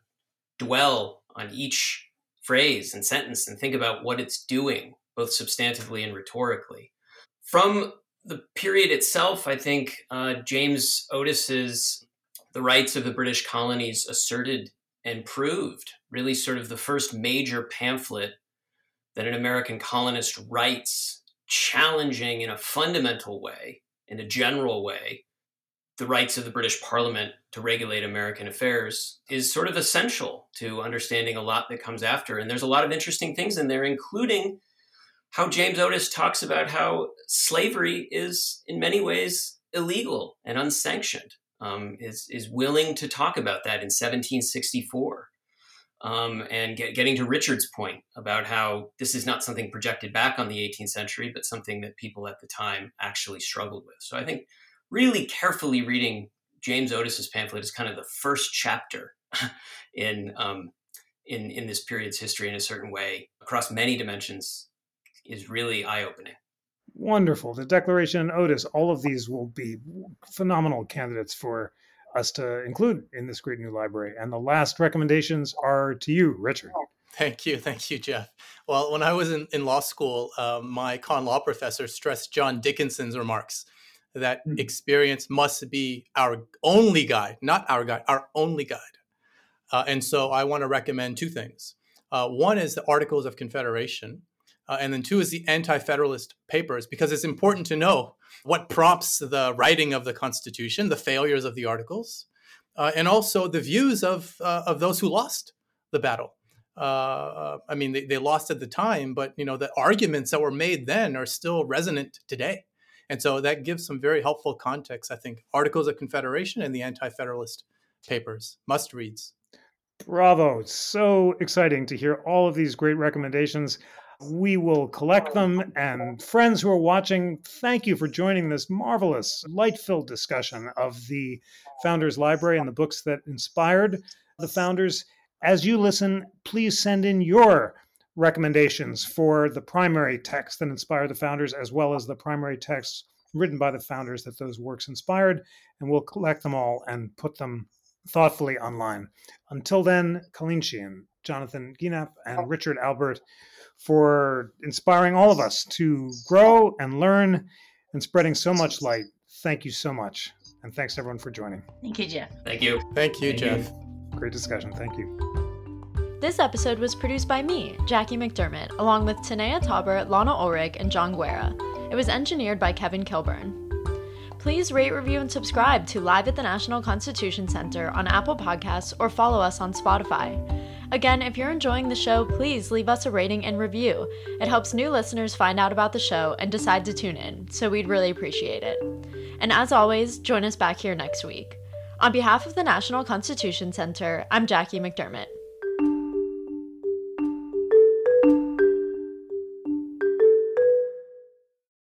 dwell on each phrase and sentence and think about what it's doing, both substantively and rhetorically. From the period itself, I think uh, James Otis's The Rights of the British Colonies Asserted and proved really sort of the first major pamphlet that an American colonist writes, challenging in a fundamental way, in a general way, the rights of the British Parliament to regulate American affairs is sort of essential to understanding a lot that comes after. And there's a lot of interesting things in there, including how James Otis talks about how slavery is, in many ways, illegal and unsanctioned um, is is willing to talk about that in 1764. Um, and get, getting to Richard's point about how this is not something projected back on the 18th century, but something that people at the time actually struggled with. So I think really carefully reading James Otis's pamphlet is kind of the first chapter in um, in in this period's history in a certain way across many dimensions is really eye opening. Wonderful. The Declaration and Otis, all of these will be phenomenal candidates for us to include in this great new library. And the last recommendations are to you, Richard. Thank you. Thank you, Jeff. Well, when I was in, in law school, uh, my con law professor stressed John Dickinson's remarks that mm-hmm. experience must be our only guide, not our guide, our only guide. Uh, and so I want to recommend two things. Uh, one is the Articles of Confederation, uh, and then two is the Anti Federalist Papers, because it's important to know what prompts the writing of the Constitution, the failures of the Articles, uh, and also the views of, uh, of those who lost the battle. Uh, I mean, they, they lost at the time, but you know the arguments that were made then are still resonant today, and so that gives some very helpful context. I think Articles of Confederation and the Anti-Federalist Papers must reads. Bravo! So exciting to hear all of these great recommendations. We will collect them. And friends who are watching, thank you for joining this marvelous, light filled discussion of the Founders Library and the books that inspired the founders. As you listen, please send in your recommendations for the primary text that inspired the founders, as well as the primary texts written by the founders that those works inspired. And we'll collect them all and put them thoughtfully online. Until then, Colleen Sheehan, Jonathan Gienapp, and oh. Richard Albert for inspiring all of us to grow and learn and spreading so much light. thank you so much. And thanks everyone for joining. Thank you, Jeff. Thank you. Thank you, Thank Jeff. you. Great discussion. Thank you. This episode was produced by me, Jackie McDermott, along with Tanaya Tucker, Lana Ulrich, and John Guerra. It was engineered by Kevin Kilbourne. Please rate, review, and subscribe to Live at the National Constitution Center on Apple Podcasts or follow us on Spotify. Again, if you're enjoying the show, please leave us a rating and review. It helps new listeners find out about the show and decide to tune in, so we'd really appreciate it. And as always, join us back here next week. On behalf of the National Constitution Center, I'm Jackie McDermott.